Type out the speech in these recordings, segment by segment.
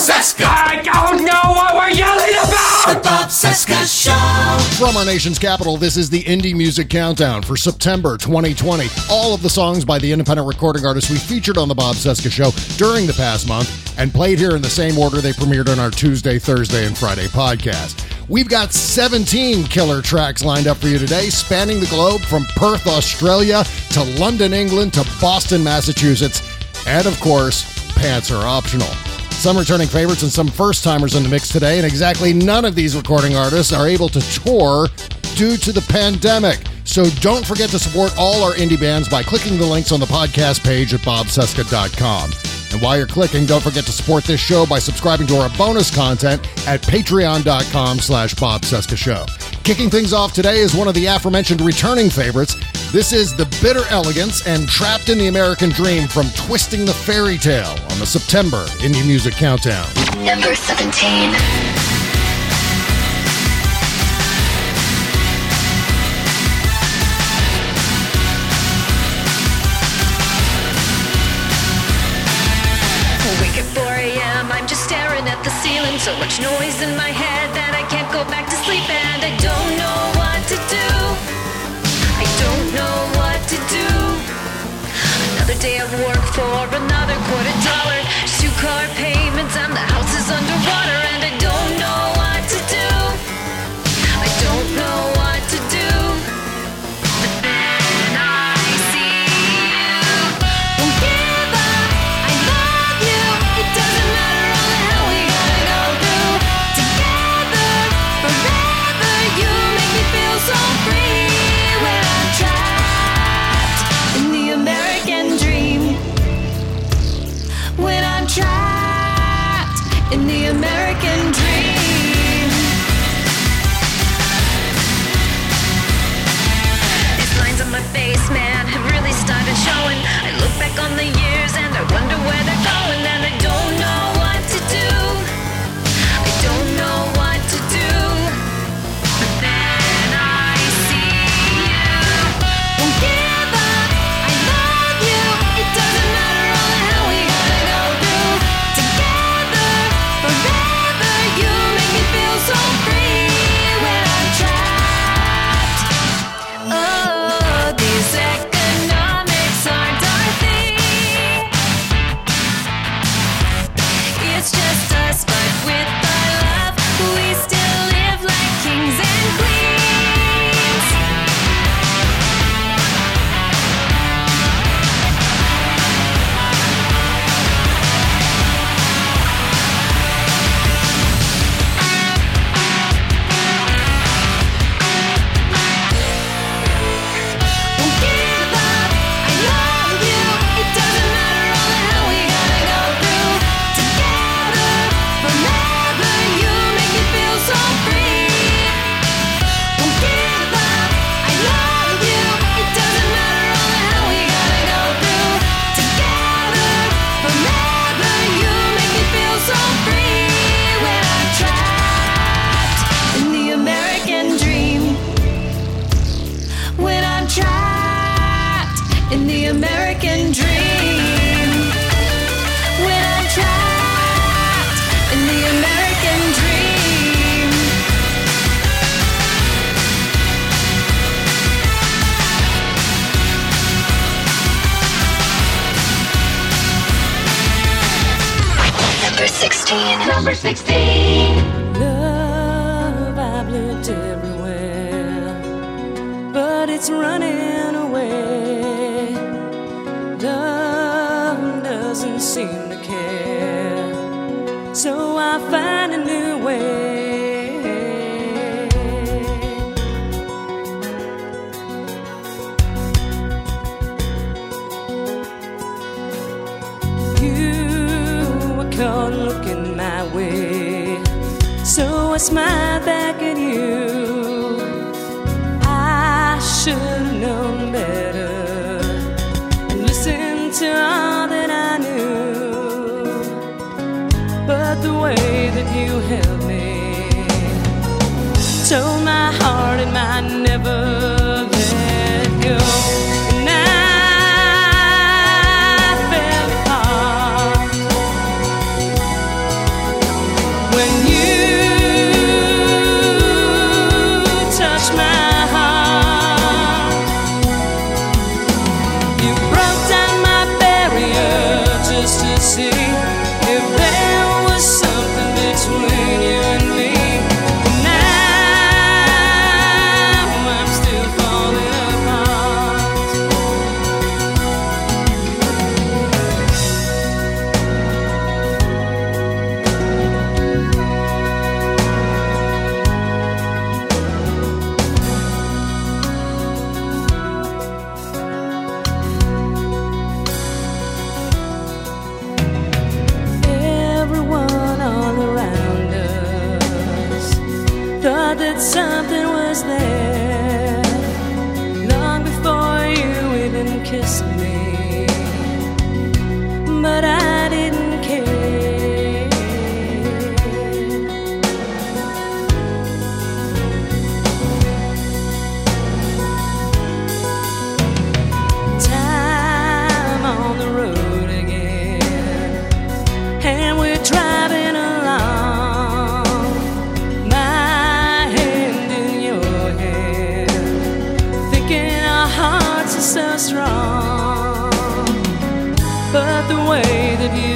Cesca. I don't know what we're yelling about! The Bob Cesca Show. From our nation's capital, this is the Indie Music Countdown for September 2020. All of the songs by the independent recording artists we featured on the Bob Cesca Show during the past month and played here in the same order they premiered on our Tuesday, Thursday, and Friday podcast. We've got 17 killer tracks lined up for you today, spanning the globe from Perth, Australia to London, England to Boston, Massachusetts. And of course, pants are optional. Some returning favorites and some first timers in the mix today, and exactly none of these recording artists are able to tour due to the pandemic. So don't forget to support all our indie bands by clicking the links on the podcast page at bobcesca.com. And while you're clicking, don't forget to support this show by subscribing to our bonus content at patreon.com slash Bob Cesca Show. Kicking things off today is one of the aforementioned returning favorites. This is The Bitter Elegance and Trapped in the American Dream from Twisting the Fairy Tale on the September Indie Music Countdown. Number 17. Awake at 4 a.m. I'm just staring at the ceiling. So much noise in my head that I can't go back to day of work for another quarter dollar. Two car payments and the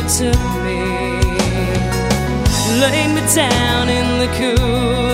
took me. Laid me down in the cool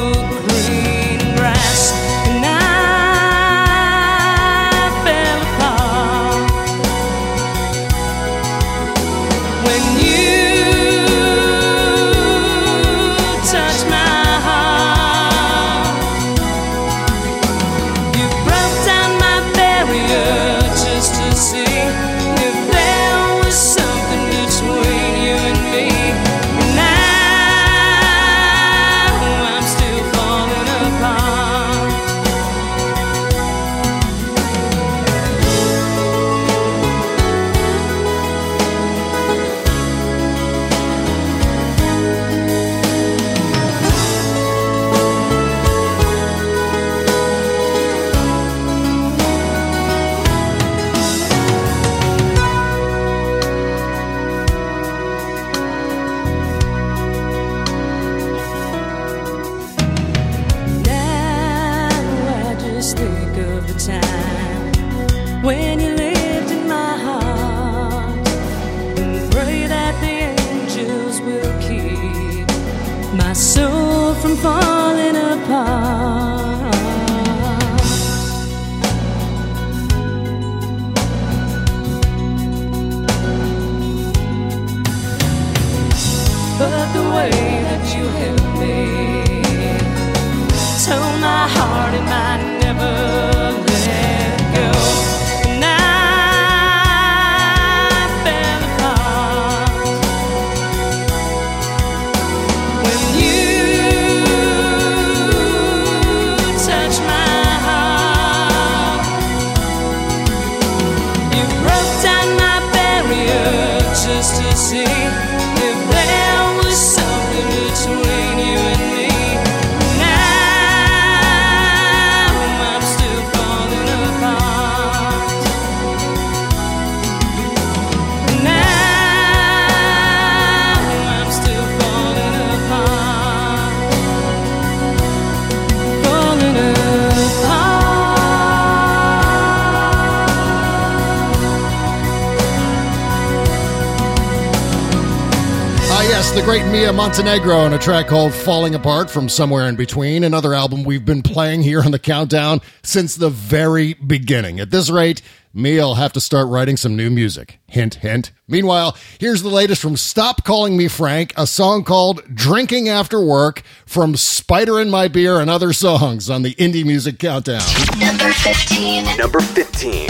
yes, the great Mia Montenegro on a track called Falling Apart from Somewhere in Between, another album we've been playing here on the countdown since the very beginning. At this rate, Mia will have to start writing some new music. Hint, hint. Meanwhile, here's the latest from Stop Calling Me Frank, a song called Drinking After Work from Spider in My Beer and other songs on the Indie Music Countdown. Number 15. Number 15.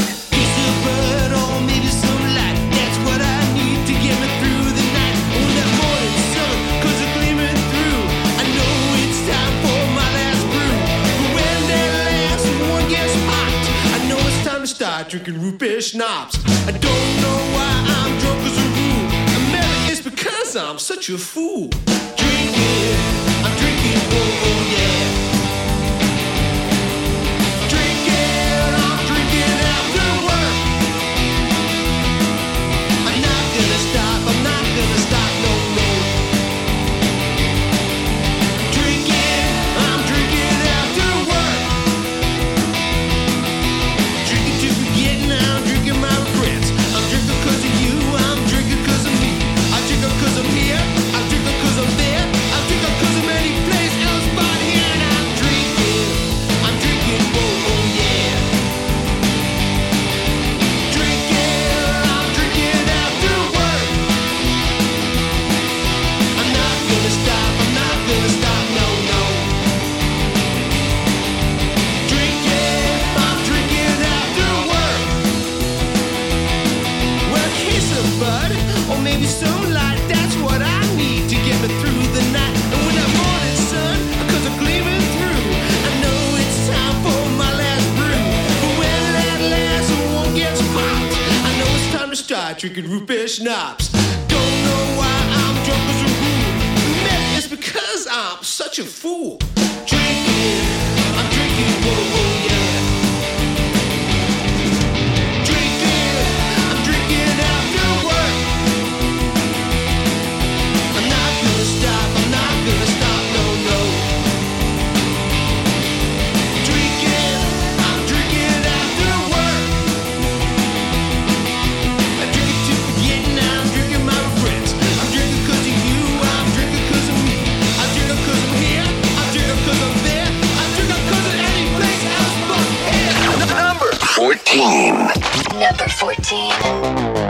Drinking root beer schnapps. I don't know why I'm drunk as a rule. And maybe it's because I'm such a fool. Drinking, I'm drinking, oh, oh yeah. drinking root beer schnapps. Don't know why I'm drunk as a rule. Maybe it's because I'm such a fool. Drinking, I'm drinking, whoa, whoa, yeah. 14. Number 14.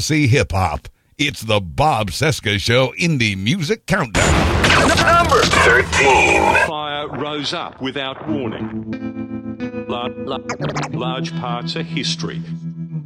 Bossy Hip Hop. It's the Bob Cesca Show Indie Music Countdown. Number 13. Fire rose up without warning. Large, parts of history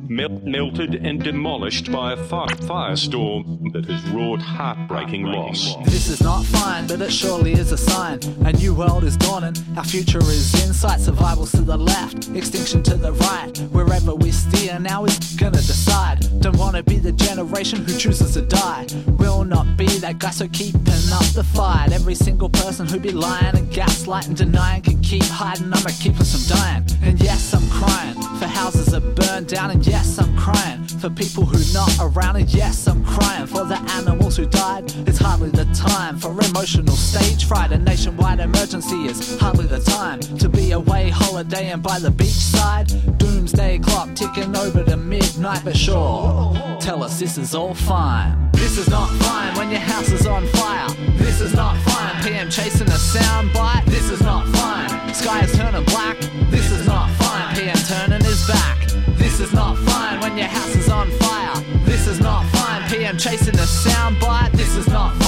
melted and demolished by a fire, firestorm that has wrought heartbreaking loss. This is not fine, but it surely is a sign. A new world is dawning, our future is in sight. Survival's to the left, extinction to the right. Wherever we steer now is gonna decide. Don't wanna be the generation who chooses to die. Will not be that guy, so keeping up the fight. Every single person who be lying and gaslighting, denying can keep hiding. I'ma keep us from dying. And yes, I'm crying for houses that burn down. And yes, I'm crying for people who not around. And yes, I'm crying for the animals who died. It's hardly the time for emotional stage fright. A nationwide emergency is hardly the time to be away holidaying by the beachside. Doomsday clock ticking over to midnight, but sure, tell us this is all fine. This is not fine when your house is on fire. This is not fine. PM chasing a soundbite. This is not fine. Sky is turning black. This is not fine. PM turning his back. This is not fine when your house is on fire. This is not fine. PM chasing a soundbite. This is not fine.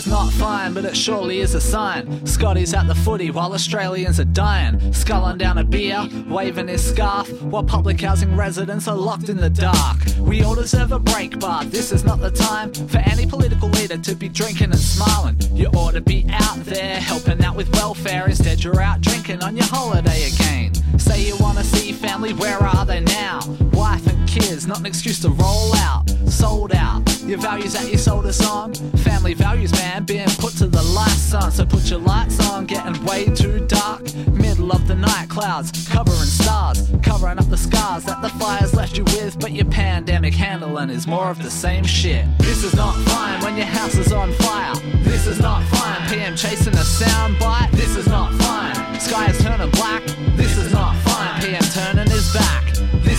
Is not fine, but it surely is a sign. Scotty's at the footy while Australians are dying. Sculling down a beer, waving his scarf, while public housing residents are locked in the dark. We all deserve a break, but this is not the time for any political leader to be drinking and smiling. You ought to be out there helping out with welfare. Instead, you're out drinking on your holiday again. Say you wanna see family, where are they now? Wife and kids, not an excuse to roll out. Sold out. Your values that you sold us on. Family values, man, being put to the lights, son. So put your lights on, getting way too dark. Middle of the night, clouds covering stars, covering up the scars that the fires left you with. But your pandemic handling is more of the same shit. This is not fine when your house is on fire. This is not fine. PM chasing a soundbite. This is not fine. Sky is turning black. This is not fine. PM turning his back.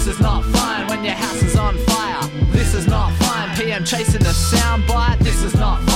This is not fine when your house is on fire. This is not fine. PM chasing a soundbite. This is not fine.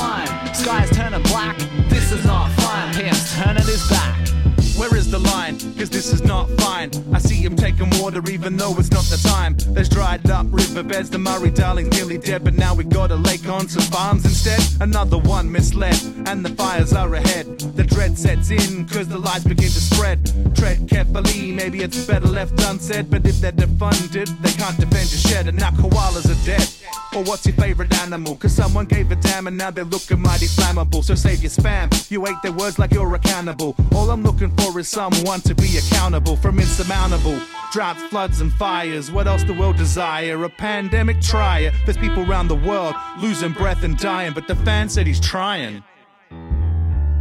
Cause this is not fine. I see him taking water even though it's not the time. There's dried up riverbeds, the Murray Darling's nearly dead, but now we got a lake on some farms instead. Another one misled, and the fires are ahead. The dread sets in, cause the lies begin to spread. Tread carefully, maybe it's better left unsaid, but if they're defunded, they can't defend your shed, and now koalas are dead. Or what's your favorite animal? Cause someone gave a damn and now they're looking mighty flammable. So save your spam. You ate their words like you're a cannibal. All I'm looking for is someone to be accountable from insurmountable droughts, floods, and fires. What else the world desire? A pandemic trier. There's people around the world losing breath and dying, but the fan said he's trying.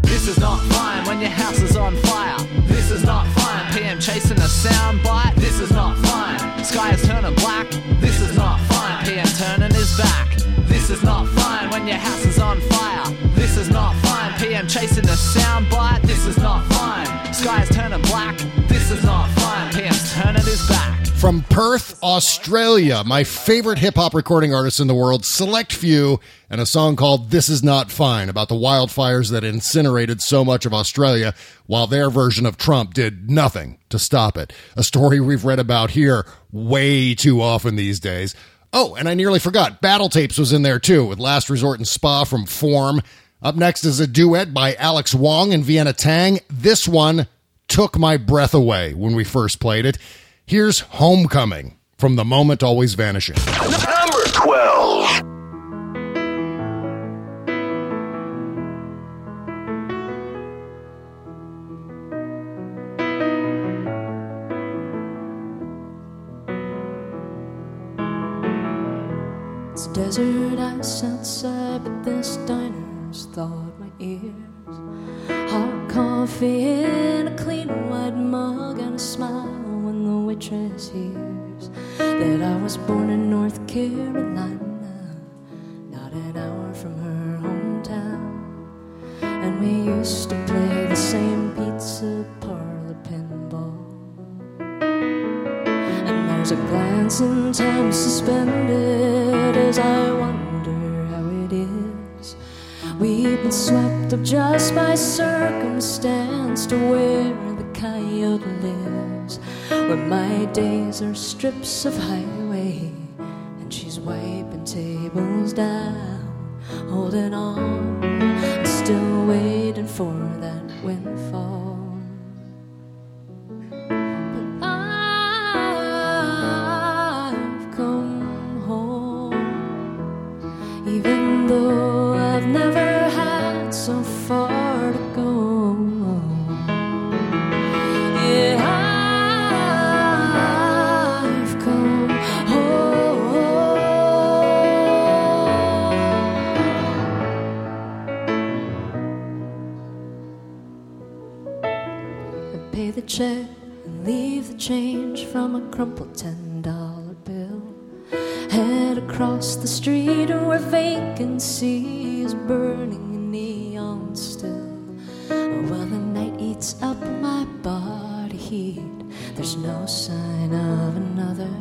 This is not fine when your house is on fire. This is not fine. PM chasing a soundbite. This is not fine. Sky is turning black. This is not fine. PM turning his back. This is not fine when your house is on fire. This is not fine. PM chasing a soundbite. This is not fine. Turning black. This is turning his back. From Perth, Australia, my favorite hip hop recording artist in the world, Select Few, and a song called This Is Not Fine about the wildfires that incinerated so much of Australia, while their version of Trump did nothing to stop it. A story we've read about here way too often these days. Oh, and I nearly forgot, Battle Tapes was in there too, with Last Resort and Spa from Form. Up next is a duet by Alex Wong and Vienna Teng. This one took my breath away when we first played it. Here's Homecoming from The Moment Always Vanishing. Number 12. It's desert ice outside, but this diner's thawed my ears. Hot coffee in a clean white mug and a smile when the waitress hears that I was born in North Carolina, not an hour from her hometown. And we used to play the same pizza parlor pinball. And there's a glance in time suspended as I is. We've been swept up just by circumstance to where the coyote lives. Where my days are strips of highway and she's wiping table's down, holding on, still waiting for that windfall. Even though I've never had so far to go. Yeah, I've come home. I pay the check and leave the change from a crumpled ten dollar bill. Head across the street where vacancy is burning in neon still. While the night eats up my body heat, there's no sign of another.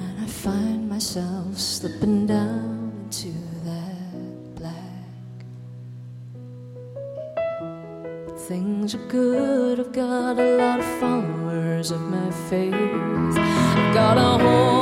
And I find myself slipping down into that black. Things are good, I've got a lot of followers of my faith. I've got a whole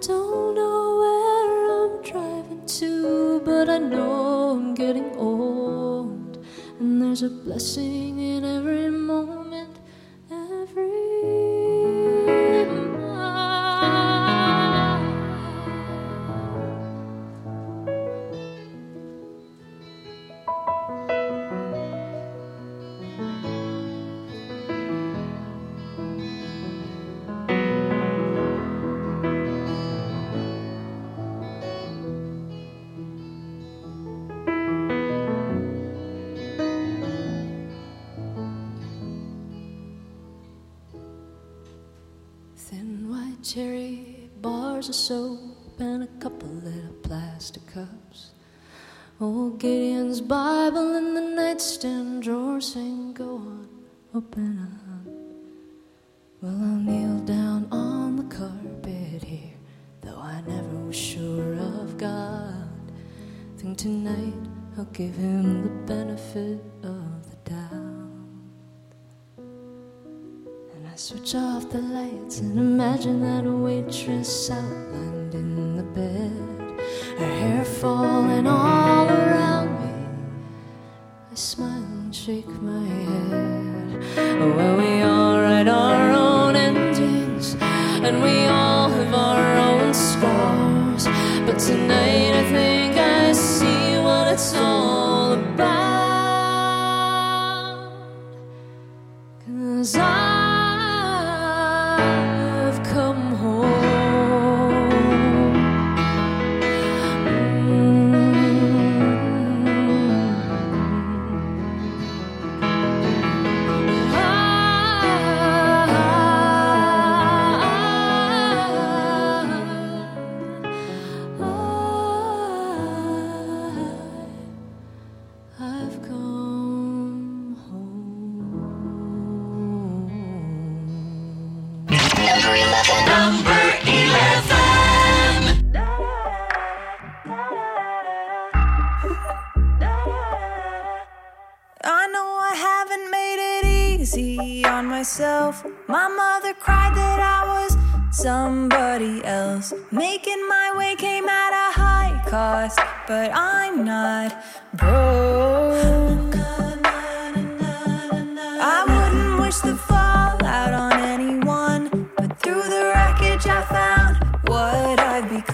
don't know where I'm driving to, but I know I'm getting old. And there's a blessing in every moment, cherry bars of soap and a couple little plastic cups. Old Gideon's Bible in the nightstand drawer saying, Go on, open up. Well, I'll kneel down on the carpet here, though I never was sure of God. Think tonight I'll give him the benefit switch off the lights and imagine that a waitress outlined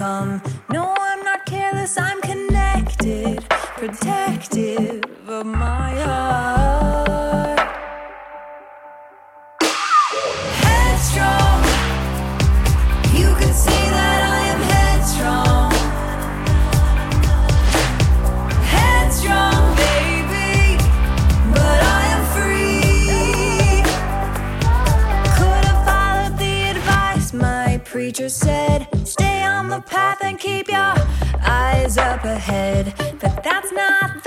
come. No, I'm not careless, I'm connected, protective of my heart. keep your eyes up ahead, but that's not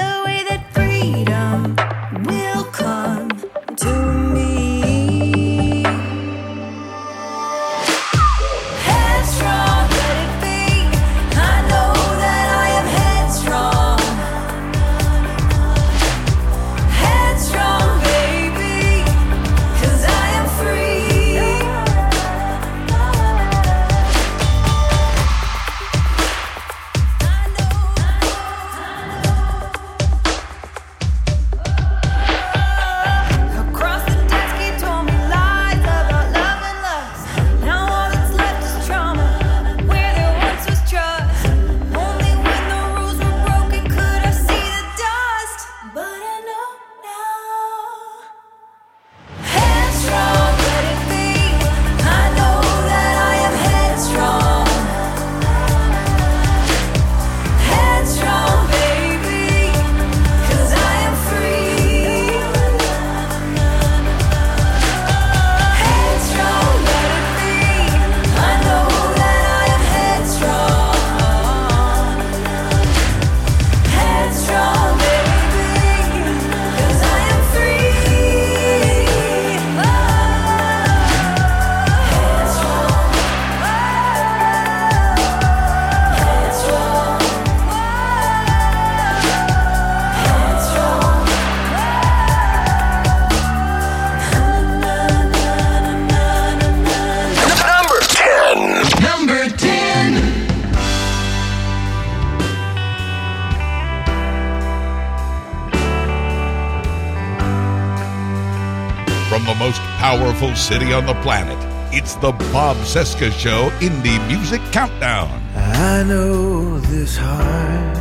powerful city on the planet. It's the Bob Cesca Show Indie Music Countdown. I know this heart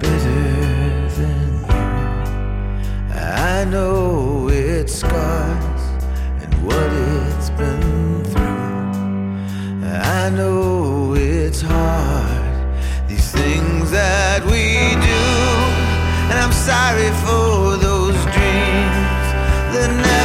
better than you. I know its scars and what it's been through. I know it's hard, these things that we do. And I'm sorry for those dreams that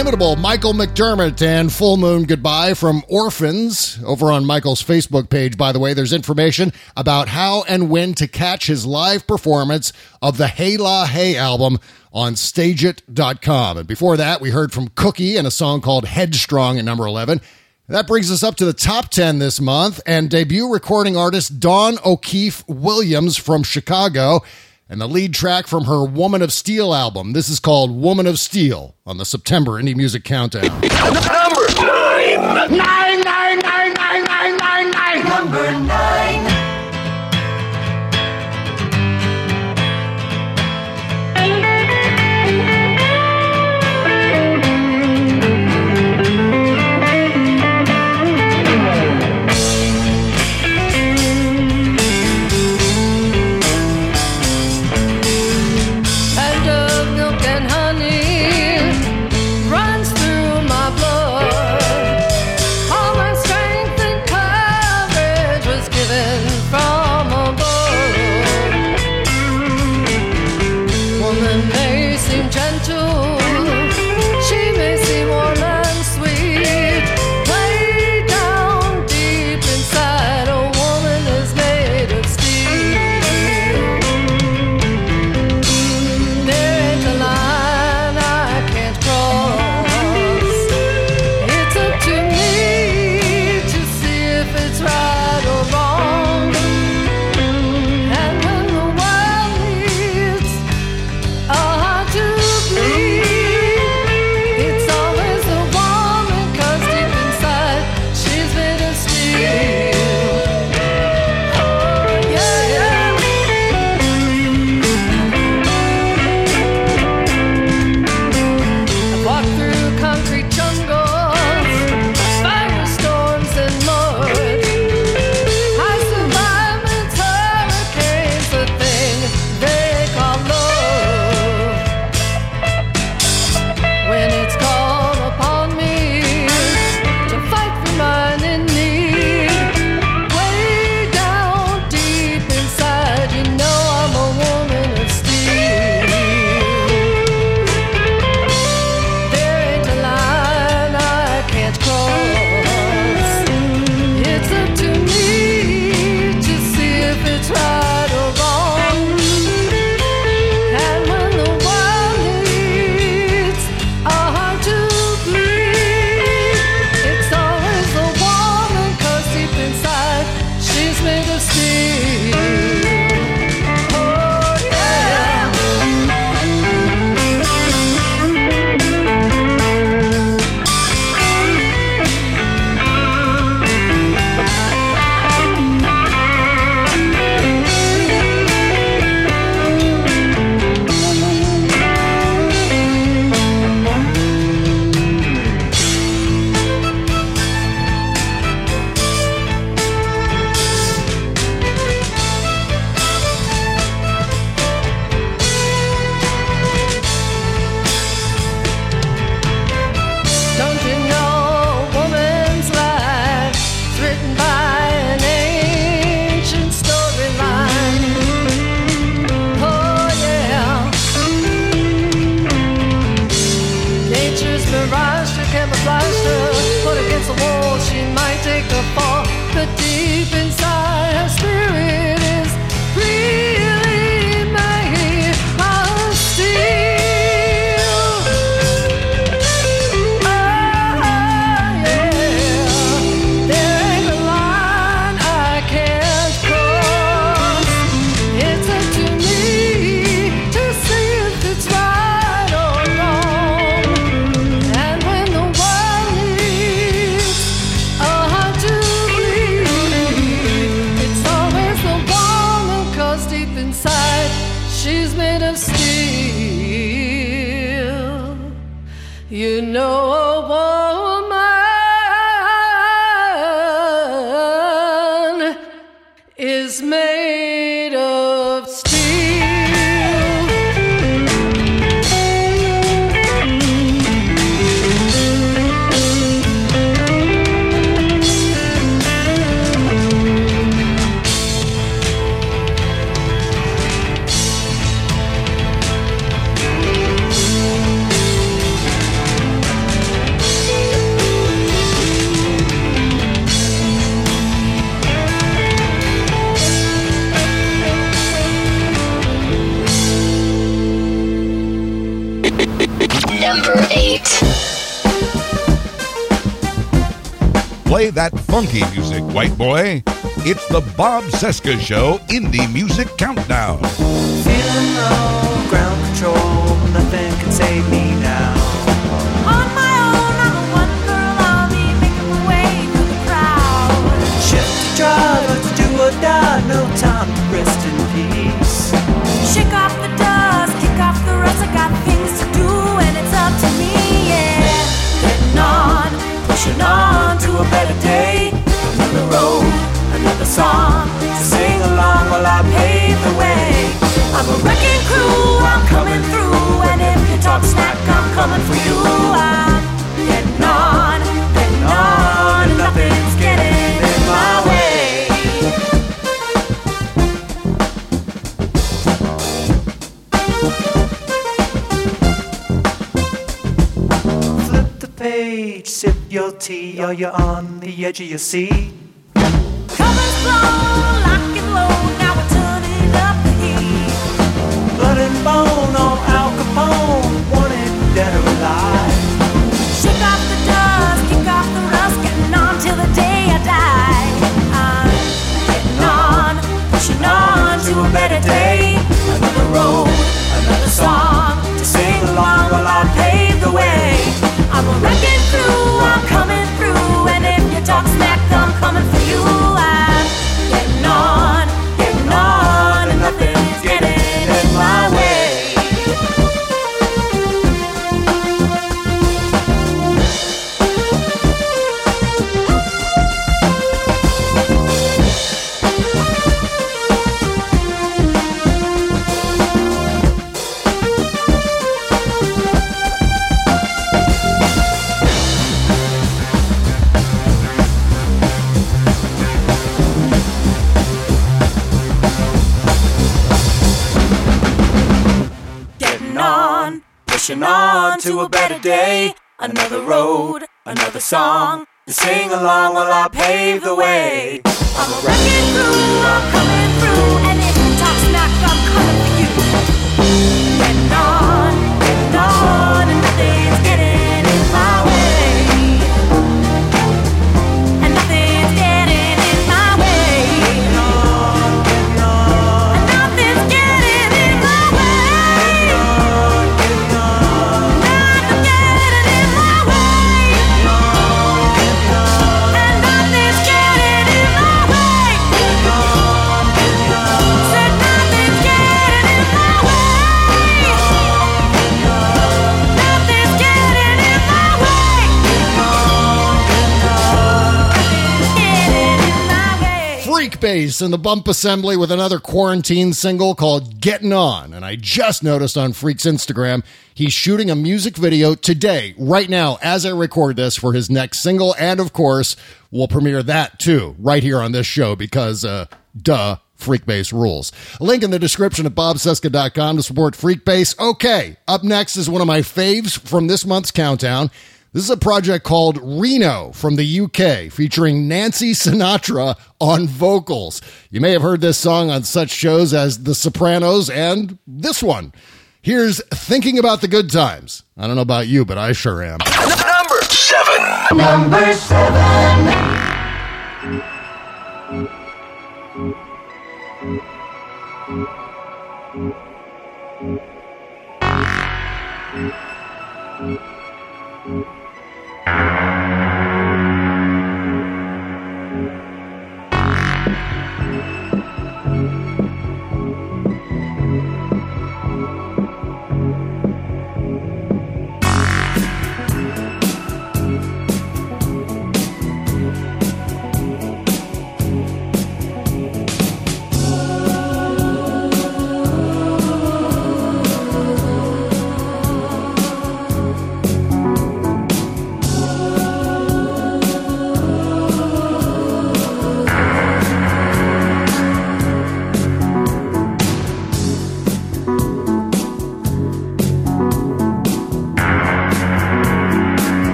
inimitable Michael McDermott and Full Moon Goodbye from Orphans. Over on Michael's Facebook page, by the way, there's information about how and when to catch his live performance of the Hey La Hey album on stageit.com. And before that, we heard from Cookie and a song called Headstrong at number 11. That brings us up to the top 10 this month and debut recording artist Dawn O'Keefe Williams from Chicago and the lead track from her Woman of Steel album. This is called Woman of Steel on the September Indie Music Countdown. Number nine. Nine, nine, nine, nine, nine, nine, nine. Number nine. The Bob Cesca Show Indie Music Countdown. Feeling ground control, song sing along while I pave the way. I'm a wrecking crew, I'm coming through, and if you talk smack, I'm coming for you. I'm getting on, getting on, and nothing's getting in my way. Flip the page, sip your tea, or you're on the edge of your seat. I'm getting on, pushing on the road another song to sing along while I pave the way. I'm a day. Another road, another song to sing along while I pave the way. I'm a wrecking crew, I'm coming through, and if you talk smack, I'm coming Bass in the Bump Assembly with another quarantine single called Getting On. And I just noticed on Freak's Instagram, he's shooting a music video today, right now, as I record this for his next single. And of course, we'll premiere that too, right here on this show because, uh, duh. Freak Bass rules. Link in the description at bobcesca.com to support Freak Bass. Okay, up next is one of my faves from this month's countdown. This is a project called Reno from the UK featuring Nancy Sinatra on vocals. You may have heard this song on such shows as The Sopranos and this one. Here's Thinking About the Good Times. I don't know about you, but I sure am. Number seven. Number seven.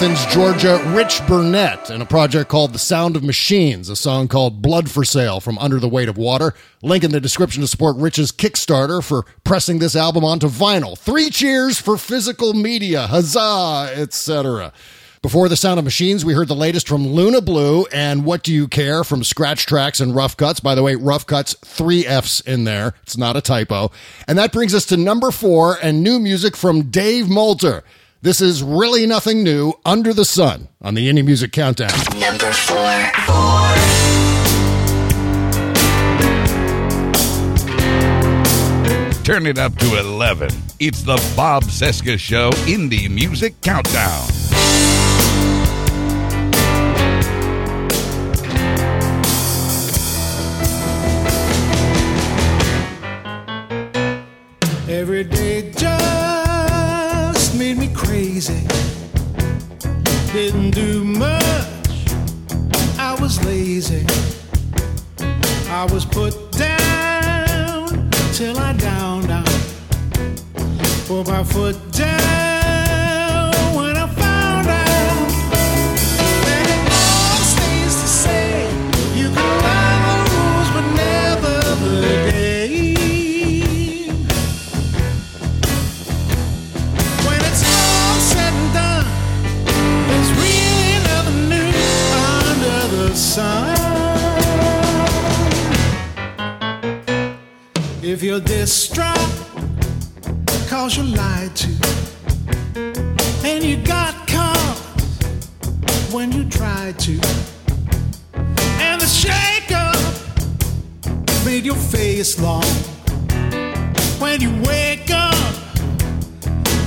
Athens, Georgia, Rich Burnett and a project called The Sound of Machines, a song called Blood for Sale from Under the Weight of Water. Link in the description to support Rich's Kickstarter for pressing this album onto vinyl. Three cheers for physical media, huzzah, etc. Before The Sound of Machines, we heard the latest from Luna Blue and What Do You Care from Scratch Tracks and Rough Cuts. By the way, Rough Cuts, three F's in there. It's not a typo. And that brings us to number four and new music from Dave Moulter. This is really nothing new under the sun on the Indie Music Countdown. Number four. four. Turn it up to 11. It's the Bob Cesca Show Indie Music Countdown. Every day just made Didn't do much, I was lazy. I was put down till I downed out. Put my foot down You're distraught, cause you lied to, and you got caught when you tried to, and the shake up made your face long. When you wake up,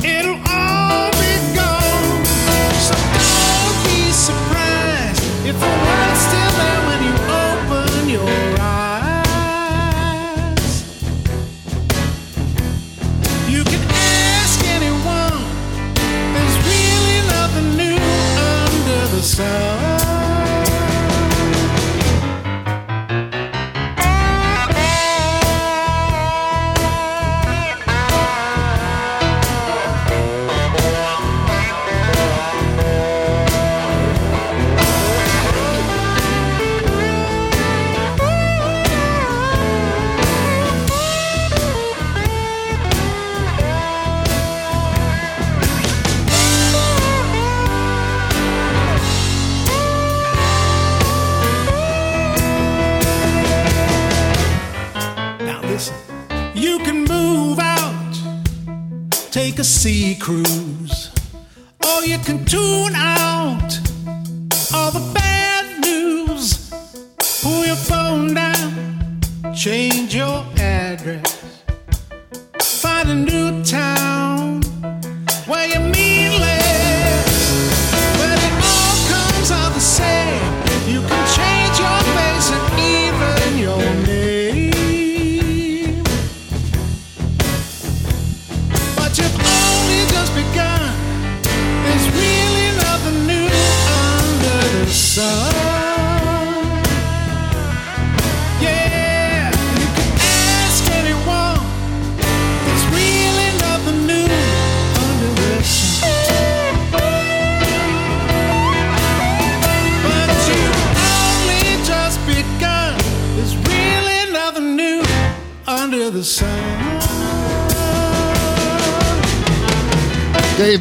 it'll all be gone. So don't be surprised if the world's still there under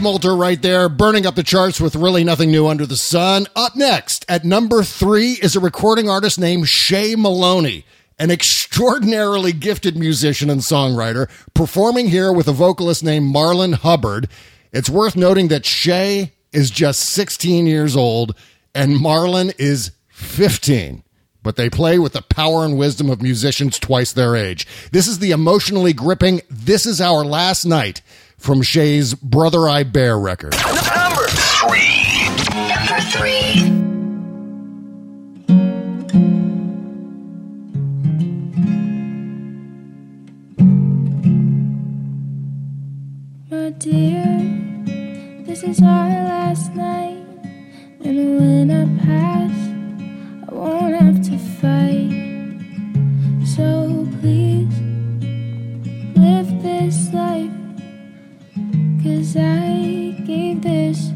Moulter right there, burning up the charts with really nothing new under the sun. Up next, at number three, is a recording artist named Shay Maloney, an extraordinarily gifted musician and songwriter, performing here with a vocalist named Marlon Hubbard. It's worth noting that Shay is just 16 years old and Marlon is 15 but they play with the power and wisdom of musicians twice their age. This is the emotionally gripping This Is Our Last Night from Shay's Brother I Bear record. Number three. Number three. My dear, this is our last night. And when I pass, I won't Cause I gave this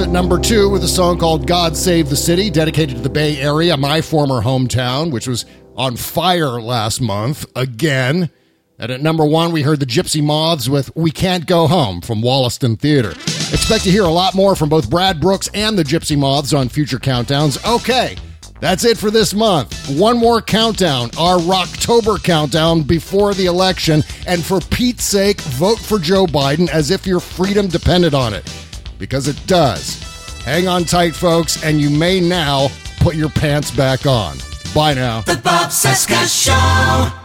At number two with a song called God Save the City, dedicated to the Bay Area, my former hometown, which was on fire last month again. And at number one, we heard the Gypsy Moths with We Can't Go Home from Wollaston Theater. Expect to hear a lot more from both Brad Brooks and the Gypsy Moths on future countdowns. Okay, that's it for this month. One more countdown, our Rocktober countdown before the election. And for Pete's sake, vote for Joe Biden as if your freedom depended on it. Because it does. Hang on tight, folks, and you may now put your pants back on. Bye now. The Bob Cesca Show.